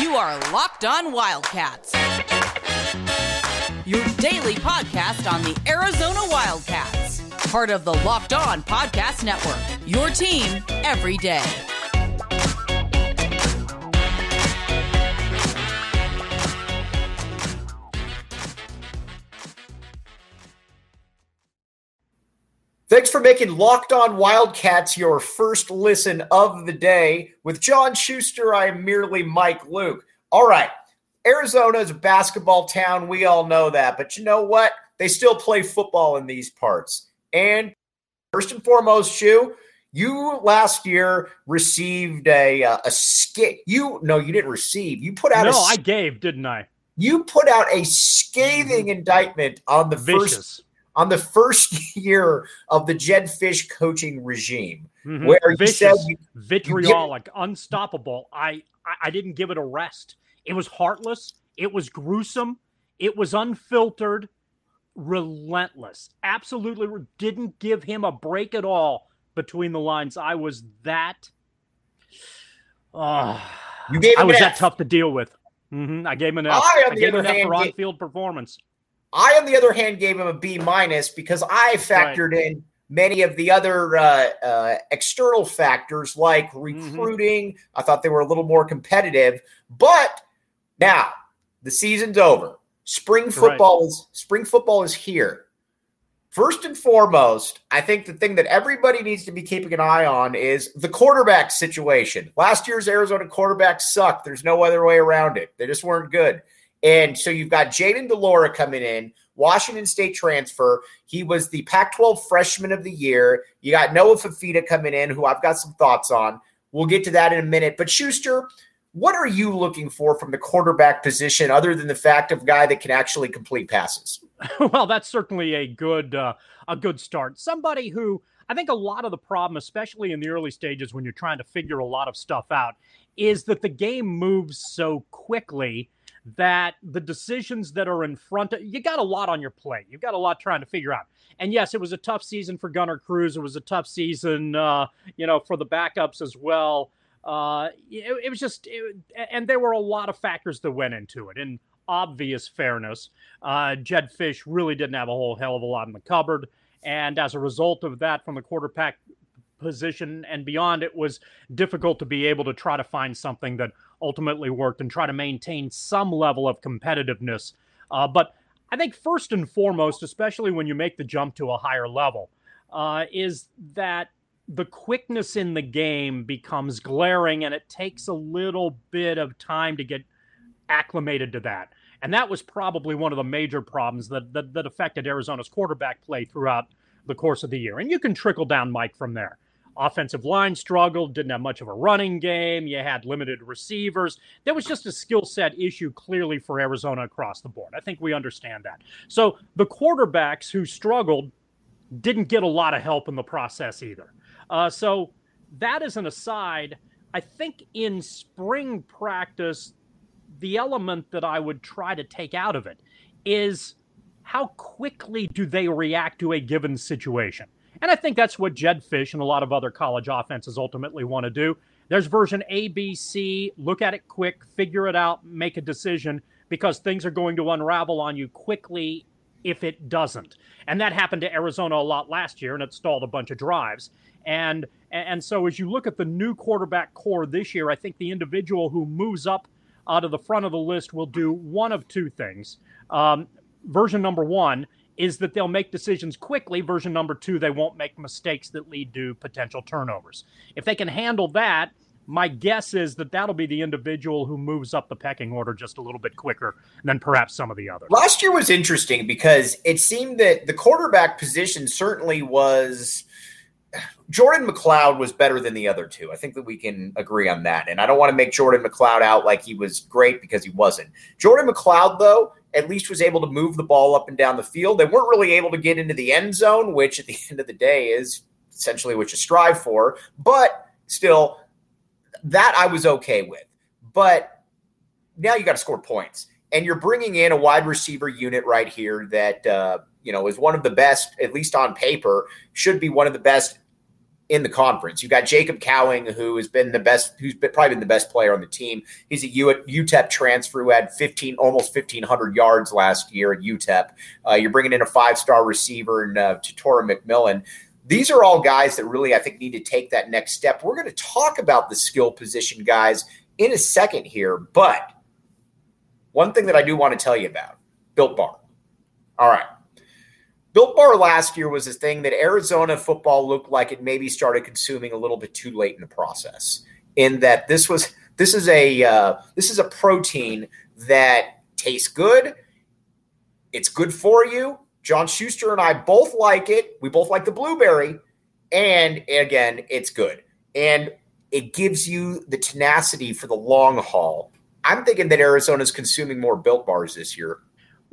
You are Locked On Wildcats, your daily podcast on the Arizona Wildcats, part of the Locked On Podcast Network. Your team every day. Thanks for making Locked On Wildcats your first listen of the day. With John Schuster, I am merely Mike Luke. All right, Arizona is a basketball town. We all know that. But you know what? They still play football in these parts. And first and foremost, Shu, you last year received a uh, a skit. You no, you didn't receive. You put out. No, a, I gave, didn't I? You put out a scathing indictment on the Vicious. first on the first year of the Jedd Fisch coaching regime, Mhm. where you Vicious, said you, vitriolic, unstoppable. I, I didn't give it a rest. It was heartless. It was gruesome. It was unfiltered, relentless. Absolutely re- didn't give him a break at all between the lines. I was that. Uh, you gave I was an that tough to deal with. hmm I gave him an F. I, on I gave him an F for on-field performance. I, on the other hand, gave him a B minus because I factored in many of the other uh, uh, external factors like Mm-hmm. recruiting. I thought they were a little more competitive, but now the season's over. Spring football is spring football is here. First and foremost, I think the thing that everybody needs to be keeping an eye on is the quarterback situation. Last year's Arizona quarterbacks sucked. There's no other way around it. They just weren't good. And so you've got Jayden de Laura coming in, Washington State transfer. He was the Pac 12 freshman of the year. You got Noah Fifita coming in, who I've got some thoughts on. We'll get to that in a minute. But Schuster, what are you looking for from the quarterback position other than the fact of a guy that can actually complete passes? well, that's certainly a good uh, a good start. Somebody who I think a lot of the problem, especially in the early stages when you're trying to figure a lot of stuff out, is that the game moves so quickly that the decisions that are in front of you got a lot on your plate. You've got a lot trying to figure out. And yes, it was a tough season for Gunner Cruz. It was a tough season, uh, you know, for the backups as well. Uh, it, it was just, it, and there were a lot of factors that went into it. And obvious fairness, uh, Jedd Fisch really didn't have a whole hell of a lot in the cupboard. And as a result of that, from the quarterback position and beyond, it was difficult to be able to try to find something that ultimately worked and try to maintain some level of competitiveness. Uh, but I think first and foremost, especially when you make the jump to a higher level, uh, is that the quickness in the game becomes glaring and it takes a little bit of time to get acclimated to that. And that was probably one of the major problems that, that, that affected Arizona's quarterback play throughout the course of the year. And you can trickle down, Mike, from there. Offensive line struggled, didn't have much of a running game. You had limited receivers. There was just a skill set issue clearly for Arizona across the board. I think we understand that. So the quarterbacks who struggled didn't get a lot of help in the process either. Uh, so that is an aside. I think in spring practice, the element that I would try to take out of it is how quickly do they react to a given situation? And I think that's what Jedd Fisch and a lot of other college offenses ultimately want to do. There's version A, B, C, look at it quick, figure it out, make a decision because things are going to unravel on you quickly if it doesn't. And that happened to Arizona a lot last year and it stalled a bunch of drives. And and so as you look at the new quarterback core this year, I think the individual who moves up out of the front of the list will do one of two things. Um, version number one is that they'll make decisions quickly. Version number two, they won't make mistakes that lead to potential turnovers. If they can handle that, my guess is that that'll be the individual who moves up the pecking order just a little bit quicker than perhaps some of the others. Last year was interesting because it seemed that the quarterback position certainly was. Jordan McCloud was better than the other two. I think that we can agree on that. And I don't want to make Jordan McCloud out like he was great because he wasn't. Jordan McCloud, though, at least was able to move the ball up and down the field. They weren't really able to get into the end zone, which at the end of the day is essentially what you strive for. But still, that I was okay with. But now you got to score points. And you're bringing in a wide receiver unit right here that, uh, you know, is one of the best, at least on paper, should be one of the best in the conference. You've got Jacob Cowing, who has been the best, who's been, probably been the best player on the team. He's a UTEP transfer who had 15, almost 1,500 yards last year at UTEP. Uh, you're bringing in a five star receiver in uh, Tetairoa McMillan. These are all guys that really, I think, need to take that next step. We're going to talk about the skill position guys in a second here, but one thing that I do want to tell you about Built Bar. All right. Built Bar last year was a thing that Arizona football looked like it maybe started consuming a little bit too late in the process. In that this was this is a uh, this is a protein that tastes good. It's good for you. John Schuster and I both like it. We both like the blueberry, and again, it's good and it gives you the tenacity for the long haul. I'm thinking that Arizona's consuming more Built Bars this year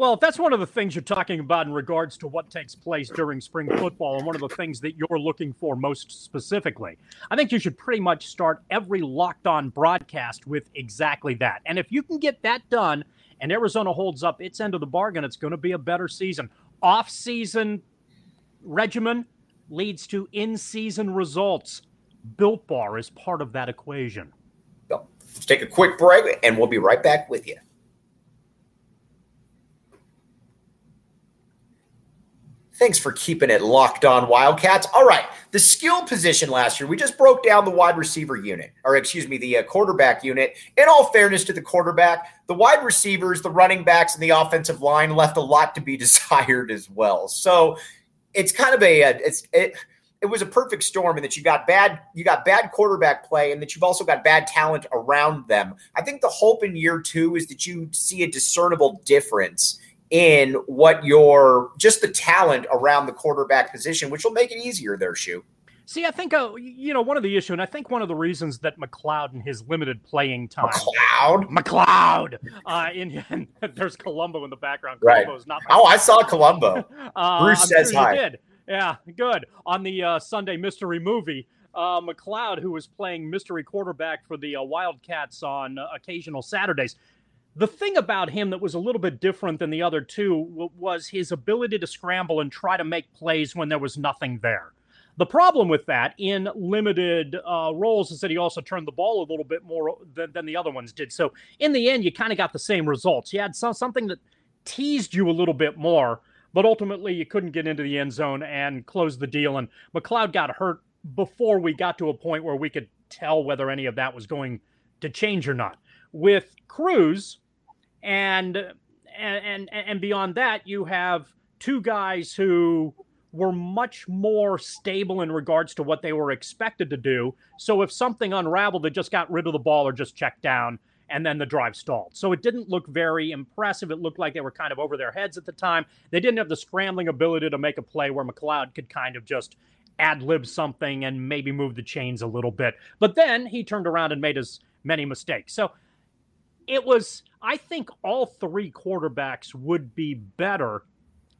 well, if that's one of the things you're talking about in regards to what takes place during spring football, and one of the things that you're looking for most specifically. I think you should pretty much start every locked on broadcast with exactly that. And if you can get that done and Arizona holds up its end of the bargain, it's going to be a better season. Off season regimen leads to in season results. Built Bar is part of that equation. let's take a quick break, and we'll be right back with you. Thanks for keeping it locked on Wildcats. All right, the skill position last year, we just broke down the wide receiver unit, or excuse me, the uh, quarterback unit. In all fairness to the quarterback, the wide receivers, the running backs, and the offensive line left a lot to be desired as well. So it's kind of a, uh, it's it, it was a perfect storm in that you got bad you got bad quarterback play and that you've also got bad talent around them. I think the hope in year two is that you see a discernible difference in what your just the talent around the quarterback position, which will make it easier there, Shoe. See, I think uh, you know one of the issue, and I think one of the reasons that McCloud and his limited playing time, McCloud, McCloud, uh, in, in there's Columbo in the background. Right. not. oh, I saw Columbo. uh, Bruce I'm says sure hi. Did. Yeah, good. On the uh, Sunday mystery movie, uh, McCloud, who was playing mystery quarterback for the uh, Wildcats on uh, occasional Saturdays, the thing about him that was a little bit different than the other two was his ability to scramble and try to make plays when there was nothing there. The problem with that in limited uh, roles is that he also turned the ball a little bit more than, than the other ones did. So in the end, you kind of got the same results. You had some, something that teased you a little bit more, but ultimately you couldn't get into the end zone and close the deal. And McCloud got hurt before we got to a point where we could tell whether any of that was going to change or not. With Cruz, and and and, and beyond that, you have two guys who were much more stable in regards to what they were expected to do. So if something unraveled, they just got rid of the ball or just checked down and then the drive stalled. So it didn't look very impressive. It looked like they were kind of over their heads at the time. They didn't have the scrambling ability to make a play where McCloud could kind of just ad lib something and maybe move the chains a little bit. But then he turned around and made as many mistakes. So it was, I think all three quarterbacks would be better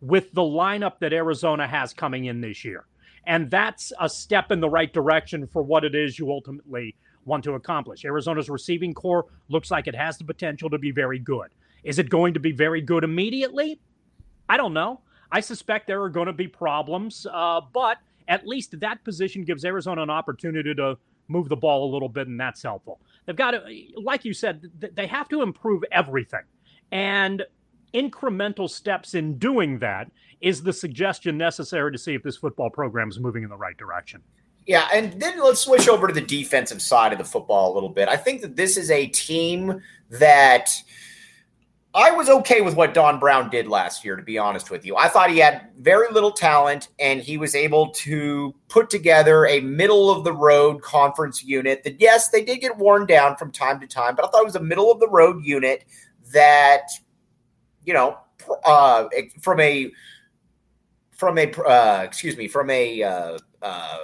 with the lineup that Arizona has coming in this year. And that's a step in the right direction for what it is you ultimately want to accomplish. Arizona's receiving core looks like it has the potential to be very good. Is it going to be very good immediately? I don't know. I suspect there are going to be problems, uh, but at least that position gives Arizona an opportunity to move the ball a little bit, and that's helpful. They've got to, like you said, they have to improve everything. And incremental steps in doing that is the suggestion necessary to see if this football program is moving in the right direction. Yeah, and then let's switch over to the defensive side of the football a little bit. I think that this is a team that – I was okay with what Don Brown did last year, to be honest with you. I thought he had very little talent and he was able to put together a middle of the road conference unit that, yes, they did get worn down from time to time, but I thought it was a middle of the road unit that, you know, uh, from a, from a, uh, excuse me, from a, uh uh,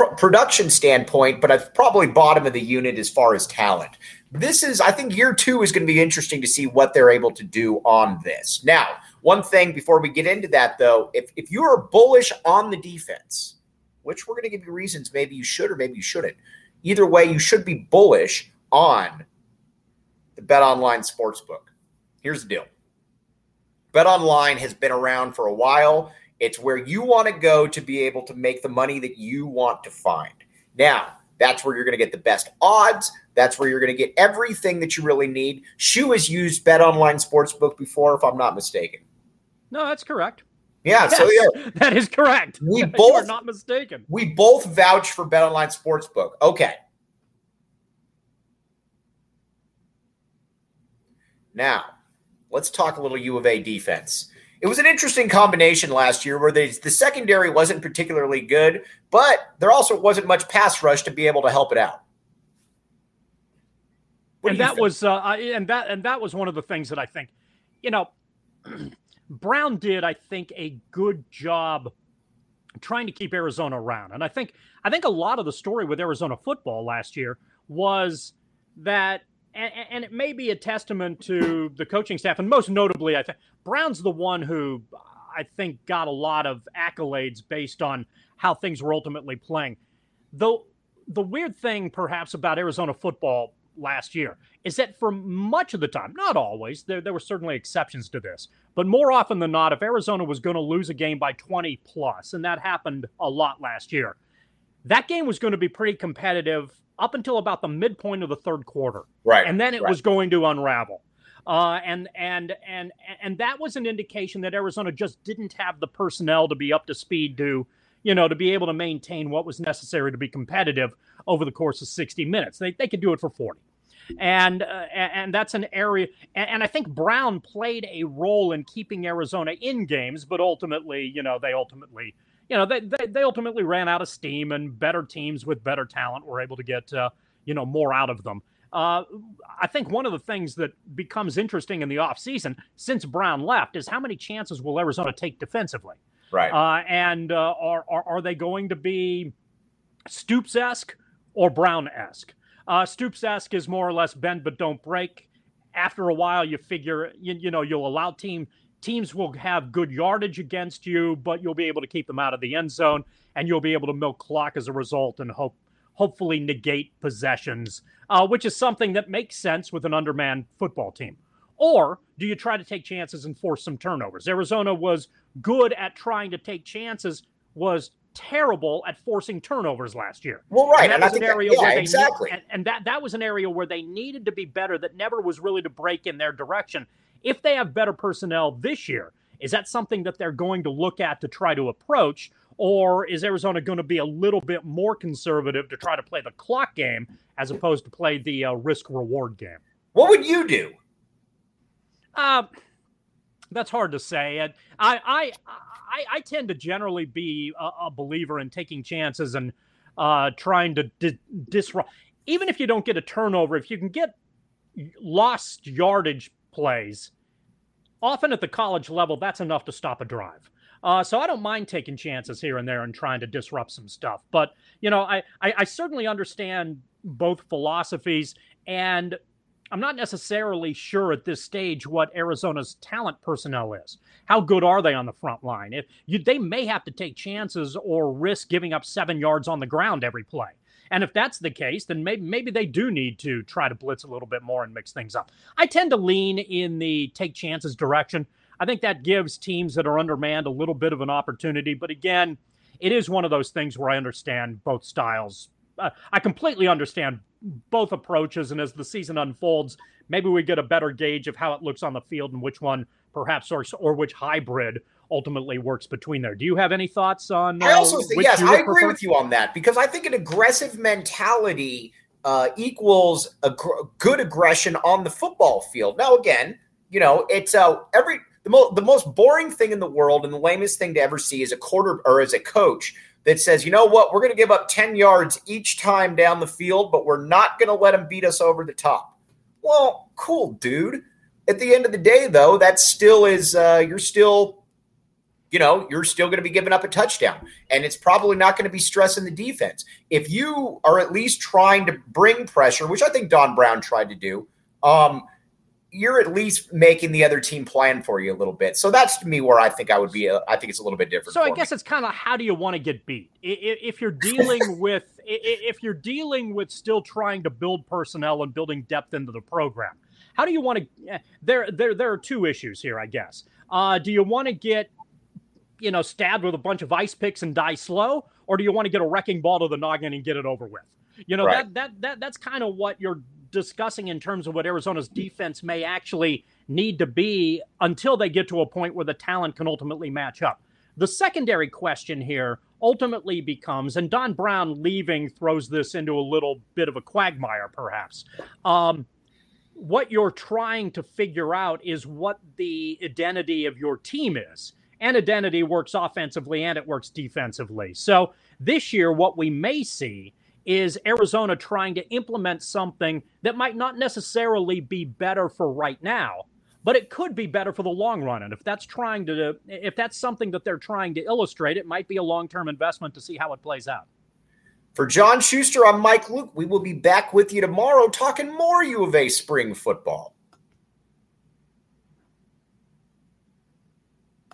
uh production standpoint, but I've probably bottom of the unit as far as talent. This is, I think, year two is going to be interesting to see what they're able to do on this. Now, one thing before we get into that, though, if, if you are bullish on the defense, which we're going to give you reasons maybe you should or maybe you shouldn't, either way, you should be bullish on the Bet Online Sportsbook. Here's the deal Bet Online has been around for a while It's where you want to go to be able to make the money that you want to find. Now, that's where you're going to get the best odds. That's where you're going to get everything that you really need. Shu has used Bet Online Sportsbook before, if I'm not mistaken. No, that's correct. Yeah, yes, so yeah, that is correct. We both are not mistaken. We both vouch for Bet Online Sportsbook. Okay. Now, let's talk a little U of A defense. It was an interesting combination last year where they, the secondary wasn't particularly good, but there also wasn't much pass rush to be able to help it out. What and that think? was uh, and that and that was one of the things that I think, you know, Brown did I think a good job trying to keep Arizona around. And I think I think a lot of the story with Arizona football last year was that and, and, it may be a testament to the coaching staff, and most notably, I think Brown's the one who I think got a lot of accolades based on how things were ultimately playing. Though the weird thing, perhaps, about Arizona football last year is that for much of the time, not always, there, there were certainly exceptions to this, but more often than not, if Arizona was going to lose a game by 20 plus, and that happened a lot last year, that game was going to be pretty competitive up until about the midpoint of the third quarter. Right. And then it right. was going to unravel. Uh, and and and and that was an indication that Arizona just didn't have the personnel to be up to speed to, you know, to be able to maintain what was necessary to be competitive over the course of 60 minutes. They they could do it for 40 and uh, and that's an area. And, and, I think Brown played a role in keeping Arizona in games, but ultimately, you know, they ultimately you know, they, they, they ultimately ran out of steam, and better teams with better talent were able to get uh, you know more out of them. Uh, I think one of the things that becomes interesting in the offseason since Brown left is how many chances will Arizona take defensively? Right. Uh, and uh, are, are, are they going to be Stoops esque or Brown esque? Uh, Stoops esque is more or less bend but don't break. After a while, you figure you, you know you'll allow team teams will have good yardage against you, but you'll be able to keep them out of the end zone, and you'll be able to milk clock as a result, and hope hopefully negate possessions, uh, which is something that makes sense with an undermanned football team. Or do you try to take chances and force some turnovers? Arizona was good at trying to take chances, was terrible at forcing turnovers last year. Well, right, and that and was an area that, yeah, where they exactly, and, and that that was an area where they needed to be better. That never was really to break in their direction if they have better personnel this year, is that something that they're going to look at to try to approach? Or is Arizona going to be a little bit more conservative to try to play the clock game as opposed to play the uh, risk reward game? What would you do? Uh, that's hard to say. I, I, I, I tend to generally be a, a believer in taking chances and uh, trying to di- disrupt. Even if you don't get a turnover, if you can get lost yardage plays, often at the college level, that's enough to stop a drive. Uh, so I don't mind taking chances here and there and trying to disrupt some stuff. But you know, I, I, I certainly understand both philosophies, and I'm not necessarily sure at this stage what Arizona's talent personnel is. How good are they on the front line? If you, they may have to take chances or risk giving up seven yards on the ground every play. And if that's the case, then maybe maybe they do need to try to blitz a little bit more and mix things up. I tend to lean in the take chances direction. I think that gives teams that are undermanned a little bit of an opportunity. But again, it is one of those things where I understand both styles. Uh, I completely understand both approaches, and as the season unfolds, maybe we get a better gauge of how it looks on the field and which one perhaps or, or which hybrid ultimately works between there. Do you have any thoughts on? Uh, I also think yes, I agree prefer? with you on that because I think an aggressive mentality uh, equals a gr- good aggression on the football field. Now, again, you know, it's uh, every the most the most boring thing in the world and the lamest thing to ever see is a quarter or as a coach that says, you know what, we're going to give up ten yards each time down the field, but we're not going to let them beat us over the top. Well, cool, dude. At the end of the day, though, that still is uh, you're still you know, you're still going to be giving up a touchdown. And it's probably not going to be stressing the defense. If you are at least trying to bring pressure, which I think Don Brown tried to do, um, you're at least making the other team plan for you a little bit. So that's to me where I think I would be. A, I think it's a little bit different. So I guess me. it's kind of how do you want to get beat? If you're dealing with if you're dealing with still trying to build personnel and building depth into the program, how do you want to? Eh, there, there, there are two issues here, I guess. Uh, do you want to get you know, stabbed with a bunch of ice picks and die slow, or do you want to get a wrecking ball to the noggin and get it over with? You know, right. that that that that's kind of what you're discussing in terms of what Arizona's defense may actually need to be until they get to a point where the talent can ultimately match up. The secondary question here ultimately becomes, and Don Brown leaving throws this into a little bit of a quagmire, perhaps. Um, what you're trying to figure out is what the identity of your team is. And identity works offensively and it works defensively. So this year, what we may see is Arizona trying to implement something that might not necessarily be better for right now, but it could be better for the long run. And if that's trying to, if that's something that they're trying to illustrate, it might be a long term investment to see how it plays out. For John Schuster, I'm Mike Luke. We will be back with you tomorrow talking more U of A spring football.